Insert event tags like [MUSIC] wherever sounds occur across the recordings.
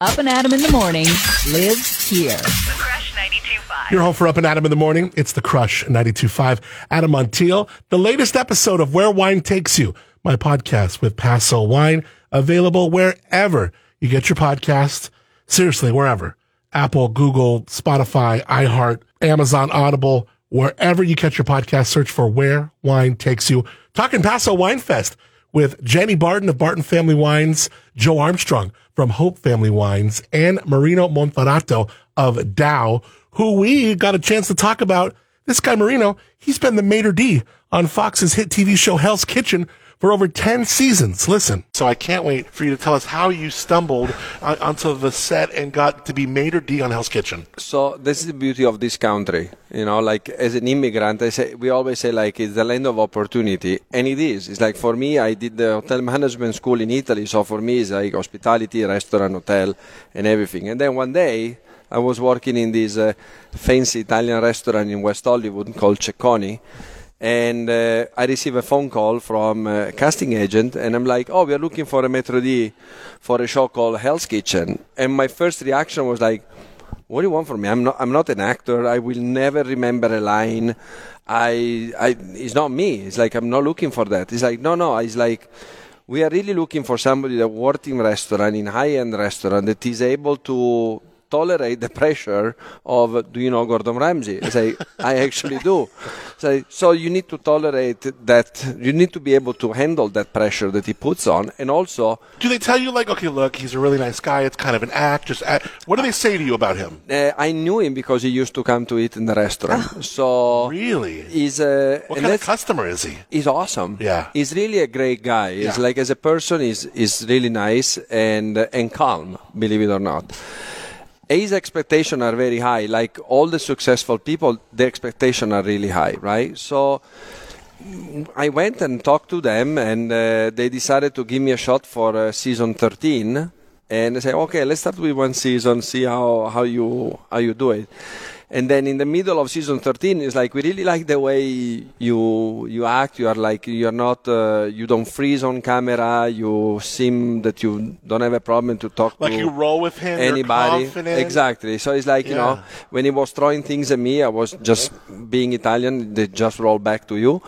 Up and Adam in the morning lives here. The Crush 92.5. You're home for Up and Adam in the morning. It's the Crush 92.5. Adam Montiel. The latest episode of Where Wine Takes You, my podcast with Paso Wine, available wherever you get your podcast. Seriously, wherever. Apple, Google, Spotify, iHeart, Amazon, Audible, wherever you catch your podcast, search for Where Wine Takes You. Talking Paso Wine Fest with Jenny Barton of Barton Family Wines, Jo Armstrong from Hope Family Wines, and Marino Monferrato of Daou, who we got a chance to talk about. This guy, Marino, he's been the maitre d' on Fox's hit TV show Hell's Kitchen for over 10 seasons. Listen. So I can't wait for you to tell us how you stumbled on, onto the set and got to be maitre d' on Hell's Kitchen. So this is the beauty of this country, you know. Like as an immigrant, I say we always say like it's the land of opportunity, and it is. It's like for me, I did the hotel management school in Italy, so for me it's like hospitality, restaurant, hotel, and everything. And then one day, I was working in this uh, fancy Italian restaurant in West Hollywood called Cecconi. And uh, I receive a phone call from a casting agent, and I'm like, "Oh, we are looking for a maitre d' for a show called Hell's Kitchen." And my first reaction was like, what do you want from me? I'm not. I'm not an actor. I will never remember a line. I. I. It's not me. It's like I'm not looking for that. It's like no, no. It's like we are really looking for somebody that worked in restaurant, in high-end restaurant, that is able to tolerate the pressure of do you know Gordon Ramsay? I say I actually do. So, so you need to tolerate that. You need to be able to handle that pressure that he puts on, and also Do they tell you, like, okay, look, he's a really nice guy. It's kind of an act. Just act. What do they say to you about him? uh, I knew him because he used to come to eat in the restaurant. so Really? he's a What kind of customer is he? He's awesome. Yeah. he's really a great guy. He's Yeah. like as a person, he's he's really nice and and calm. Believe it or not. His expectations are very high. Like all the successful people, the expectations are really high, right? So I went and talked to them, and uh, they decided to give me a shot for uh, season 13. And I said, okay, let's start with one season, see how, how you how you do it. And then in the middle of season 13, it's like we really like the way you you act. You are like you are not uh, you don't freeze on camera. You seem that you don't have a problem to talk Like to you roll with him. you're anybody exactly so it's like you know when he was throwing things at me i was just being italian they just roll back to you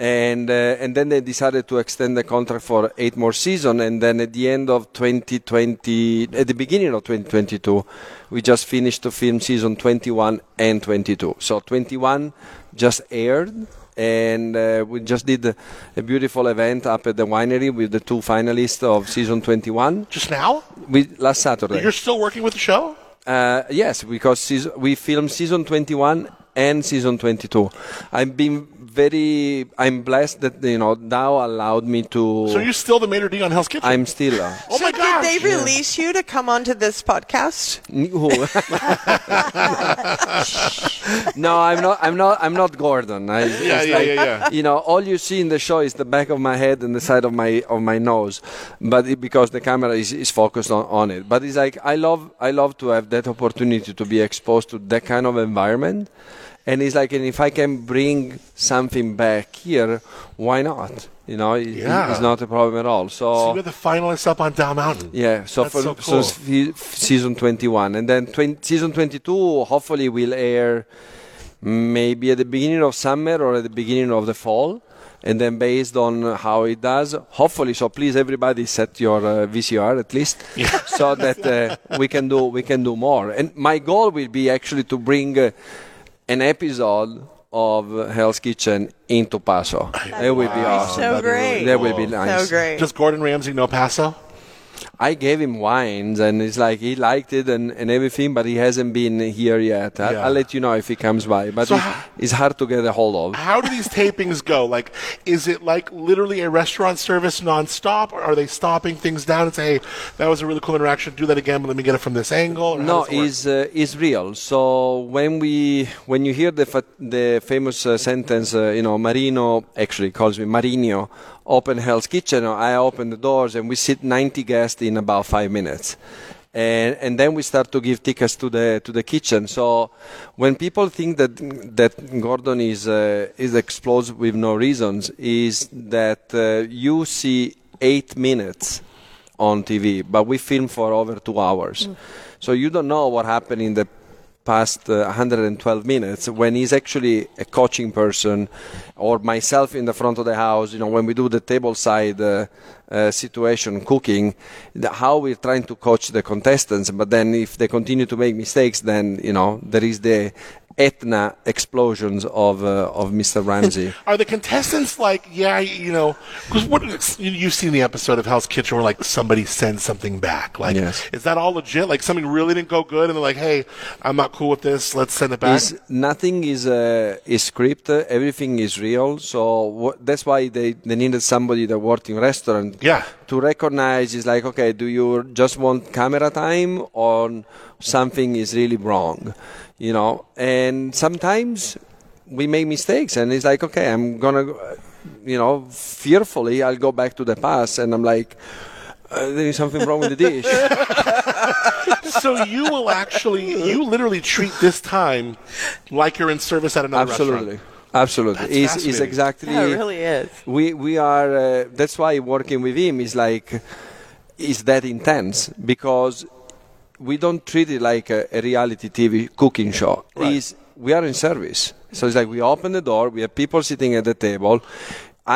and uh, and then they decided to extend the contract for eight more seasons and then at the end of 2020 at the beginning of 2022 we just finished to film season 21 and 22 so 21 just aired and uh, we just did a, a beautiful event up at the winery with the two finalists of season 21 Just now? we last Saturday. You're still working with the show? Uh, yes, because season, we filmed season 21 and season 22. I've been very. I'm blessed that you know Daou allowed me to. So you're still the maitre d' on Hell's Kitchen? I'm still. Uh, oh so my gosh. did they release you to come onto this podcast? [LAUGHS] no, I'm not. I'm not. I'm not Gordon. I, Yeah, yeah, like, yeah, yeah. You know, all you see in the show is the back of my head and the side of my of my nose, but it, because the camera is, is focused on, on it. But it's like I love I love to have that opportunity to be exposed to that kind of environment, and it's like, and if I can bring something back here, why not? You know, it, Yeah. it's not a problem at all. So you're the finalists up on Daou Mountain. yeah, so That's for so so cool. fe- season 21 and then 20, season 22 hopefully will air maybe at the beginning of summer or at the beginning of the fall and then based on how it does hopefully so please everybody set your uh, VCR at least so that uh, we can do we can do more and my goal will be actually to bring uh, an episode of Hell's Kitchen into Paso. That would be awesome. So great. That would be nice. So great. Does Gordon Ramsay know Paso? I gave him wines, and it's like he liked it and, and everything, but he hasn't been here yet. I'll, Yeah. I'll let you know if he comes by. But So it- how- it's hard to get a hold of. How do these tapings go? Like, is it like literally a restaurant service nonstop, or are they stopping things down and say, "Hey, that was a really cool interaction. Do that again, but let me get it from this angle"? Or No, does it work? is uh, is real. So when we when you hear the fa- the famous uh, sentence, uh, you know, Marino actually calls me Marino, open Hell's Kitchen. I open the doors and we sit 90 guests in about five minutes. And, and then we start to give tickets to the to the kitchen. So when people think that that Gordon is uh, is explosive with no reasons, is that uh, you see eight minutes on TV, but we film for over two hours. So you don't know what happened in the past uh, 112 minutes when he's actually a coaching person or myself in the front of the house you know when we do the table side uh, uh, situation cooking the, how we're trying to coach the contestants. But then if they continue to make mistakes then you know there is the Etna explosions of uh, of Mr. Ramsay. [LAUGHS] Are the contestants like, yeah, you know, because you've seen the episode of Hell's Kitchen where like somebody sends something back? Like, Yes. is that all legit? Like something really didn't go good, and they're like, hey, I'm not cool with this. Let's send it back. is nothing is uh, is scripted everything is real so wha that's why they, they needed somebody that worked in restaurant Yeah. To recognize is like okay do you just want camera time or something is really wrong you know? And sometimes we make mistakes and it's like okay i'm gonna you know fearfully i'll go back to the past and i'm like uh, there is something wrong with the dish. [LAUGHS] So you will actually, you literally treat this time like you're in service at another absolutely restaurant. absolutely That's is is fascinating. exactly Yeah, it really is. we we are uh, that's why working with him is like is that intense because we don't treat it like a, a reality TV cooking show. Right. Is we are in service, so it's like we open the door, we have people sitting at the table.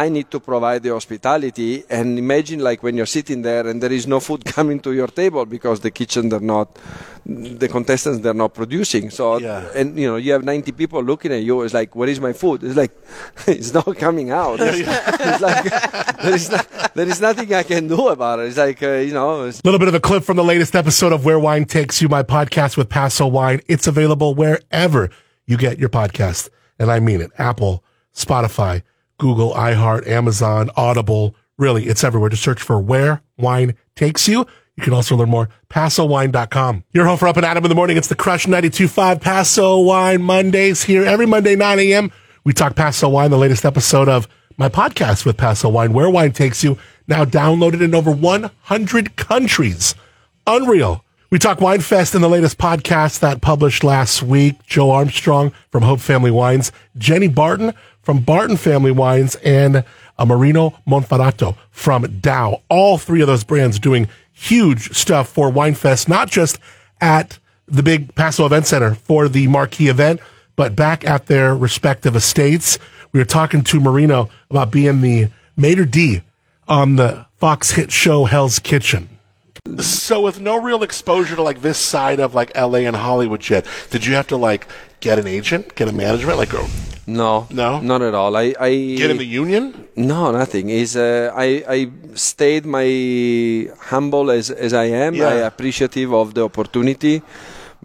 I need to provide the hospitality, and imagine like when you're sitting there and there is no food [LAUGHS] coming to your table because the kitchen they're not, the contestants they're not producing. So Yeah. and you know you have 90 people looking at you. It's like, where is my food? It's like, [LAUGHS] it's not coming out. It's, it's like there is not, there is nothing I can do about it. It's like uh, you know. A little bit of a clip from the latest episode of Where Wine Takes You, my podcast with Paso Wine. It's available wherever you get your podcast. And I mean it. Apple, Spotify, Google, iHeart, Amazon, Audible. Really, it's everywhere. Just search for Where Wine Takes You. You can also learn more, PasoWine.com. Your home for Up and Adam in the morning. It's the Crush 92.5 Paso Wine Mondays here every Monday, 9 a.m. We talk Paso Wine, the latest episode of my podcast with Paso Wine, Where Wine Takes You, now downloaded in over 100 countries. Unreal. We talk Wine Fest in the latest podcast that published last week. Jo Armstrong from Hope Family Wines, Jenny Barton from Barton Family Wines, and uh, Marino Monferrato from Daou. All three of those brands doing huge stuff for Wine Fest, not just at the big Paso Event Center for the marquee event, but back at their respective estates. We were talking to Marino about being the maitre d' on the Fox hit show Hell's Kitchen. So with no real exposure to like this side of like LA and Hollywood yet, did you have to like get an agent, get a management, like no, No? not at all. I, I get in the union? No, nothing. Is uh, I I stayed my humble as as I am. Yeah. I appreciative of the opportunity.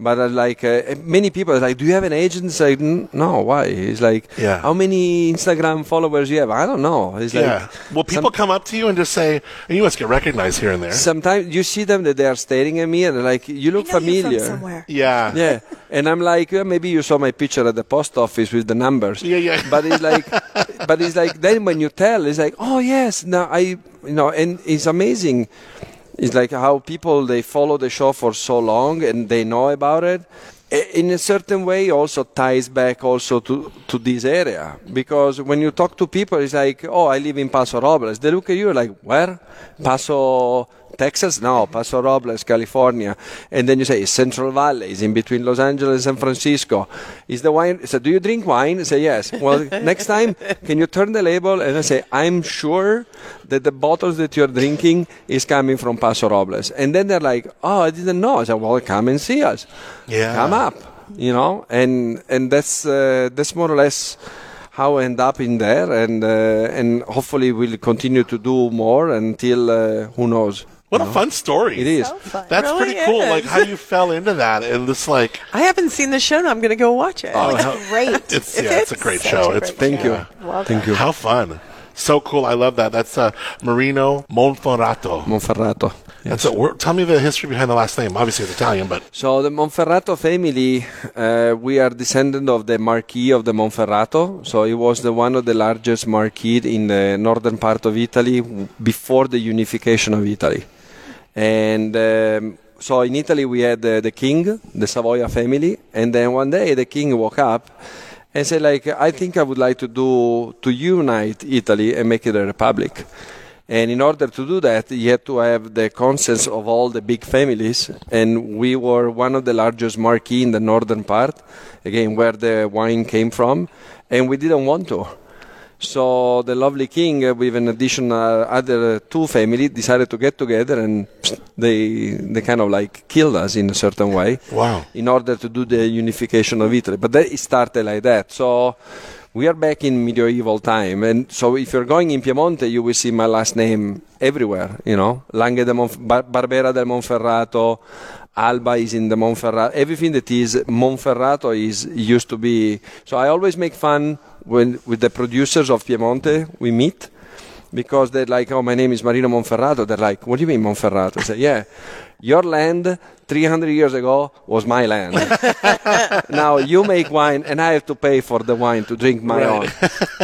But I like uh, many people are like, do you have an agent? It's like, no. Why? It's like, Yeah. how many Instagram followers you have? I don't know. It's like, yeah. Well, people some- come up to you and just say, and you must get recognized here and there. sometimes you see them that they are staring at me and they're like, you look familiar. yeah. Yeah, and I'm like, "Uh, maybe you saw my picture at the post office with the numbers. Yeah, yeah. But it's like, but it's like then when you tell, it's like, oh yes, now I, you know, and it's amazing. It's like how people they follow the show for so long and they know about it. In a certain way, also ties back also to to this area because when you talk to people, it's like, oh, I live in Paso Robles. They look at you like, where? Paso. Texas? No, Paso Robles, California. And then you say it's Central Valley, it's in between Los Angeles and San Francisco. Is the wine? So do you drink wine? I say yes. Well, [LAUGHS] next time, can you turn the label and I say I'm sure that the bottles that you're drinking is coming from Paso Robles. And then they're like, oh, I didn't know. I said, well, come and see us. Yeah. Come up, you know. And and that's uh, that's more or less how I end up in there, and uh, and hopefully we'll continue to do more until uh, who knows. What a fun story. It is. That's Really pretty cool. is. Like how you [LAUGHS] fell into that and this like I haven't seen the show, and I'm going to go watch it. oh, how- Great. [LAUGHS] it's yeah, it's a great such show. a It's great Thank you. Love Thank it. you. how fun. So cool. I love that. That's uh, Marino Monferrato. Monferrato. That's a, word- tell me the history behind the last name. Obviously, it's Italian, but So the Monferrato family, uh, we are descendant of the Marquis of the Monferrato. So it was the one of the largest marquis in the northern part of Italy w- before the unification of Italy. And um, so in Italy we had the king, the Savoia family, and then one day the king woke up and said like, I think I would like to do to unite Italy and make it a republic. And in order to do that, you had to have the consent of all the big families. And we were one of the largest marquee in the northern part, again, where the wine came from. And we didn't want to. So the lovely king, uh, with an additional other two family, decided to get together, and they they kind of like killed us in a certain way. Wow. In order to do the unification of Italy, but that it started like that. So we are back in medieval time, and so if you're going in Piemonte, you will see my last name everywhere. You know, Langhe de Monf- Bar- Barbera del Monferrato. Alba is in the Monferrato. Everything that is Monferrato is used to be. So I always make fun when with the producers of Piemonte we meet because they're like, "Oh, my name is Marino Monferrato." They're like, "What do you mean Monferrato?" I say, "Yeah, your land 300 years ago was my land. [LAUGHS] now you make wine, and I have to pay for the wine to drink my own."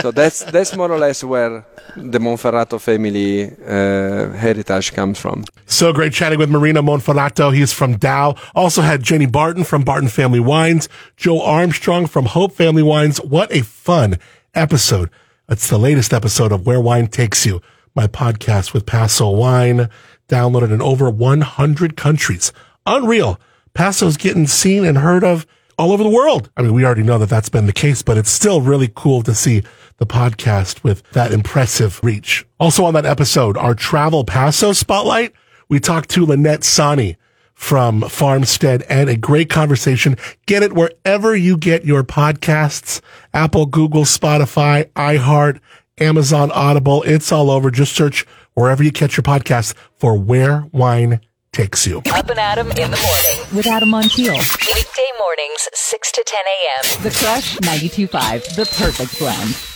so that's that's more or less where the Monferrato family uh, heritage comes from. So great chatting with Marino Monferrato. He's from Daou. Also had Jenny Barton from Barton Family Wines, Jo Armstrong from Hope Family Wines. What a fun episode. It's the latest episode of Where Wine Takes You, my podcast with Paso Wine, downloaded in over 100 countries. Unreal. Paso's getting seen and heard of all over the world. I mean, we already know that that's been the case, but it's still really cool to see the podcast with that impressive reach. Also on that episode, our travel Paso spotlight, we talked to Lynette Sani from Farmstead and a great conversation. Get it wherever you get your podcasts, Apple, Google, Spotify, iHeart, Amazon Audible. It's all over. Just search wherever you catch your podcast for Where Wine Takes You. Up and Adam in the morning. With Adam Montiel. Weekday mornings, 6 to 10 a.m. The Crush 92.5. The perfect blend.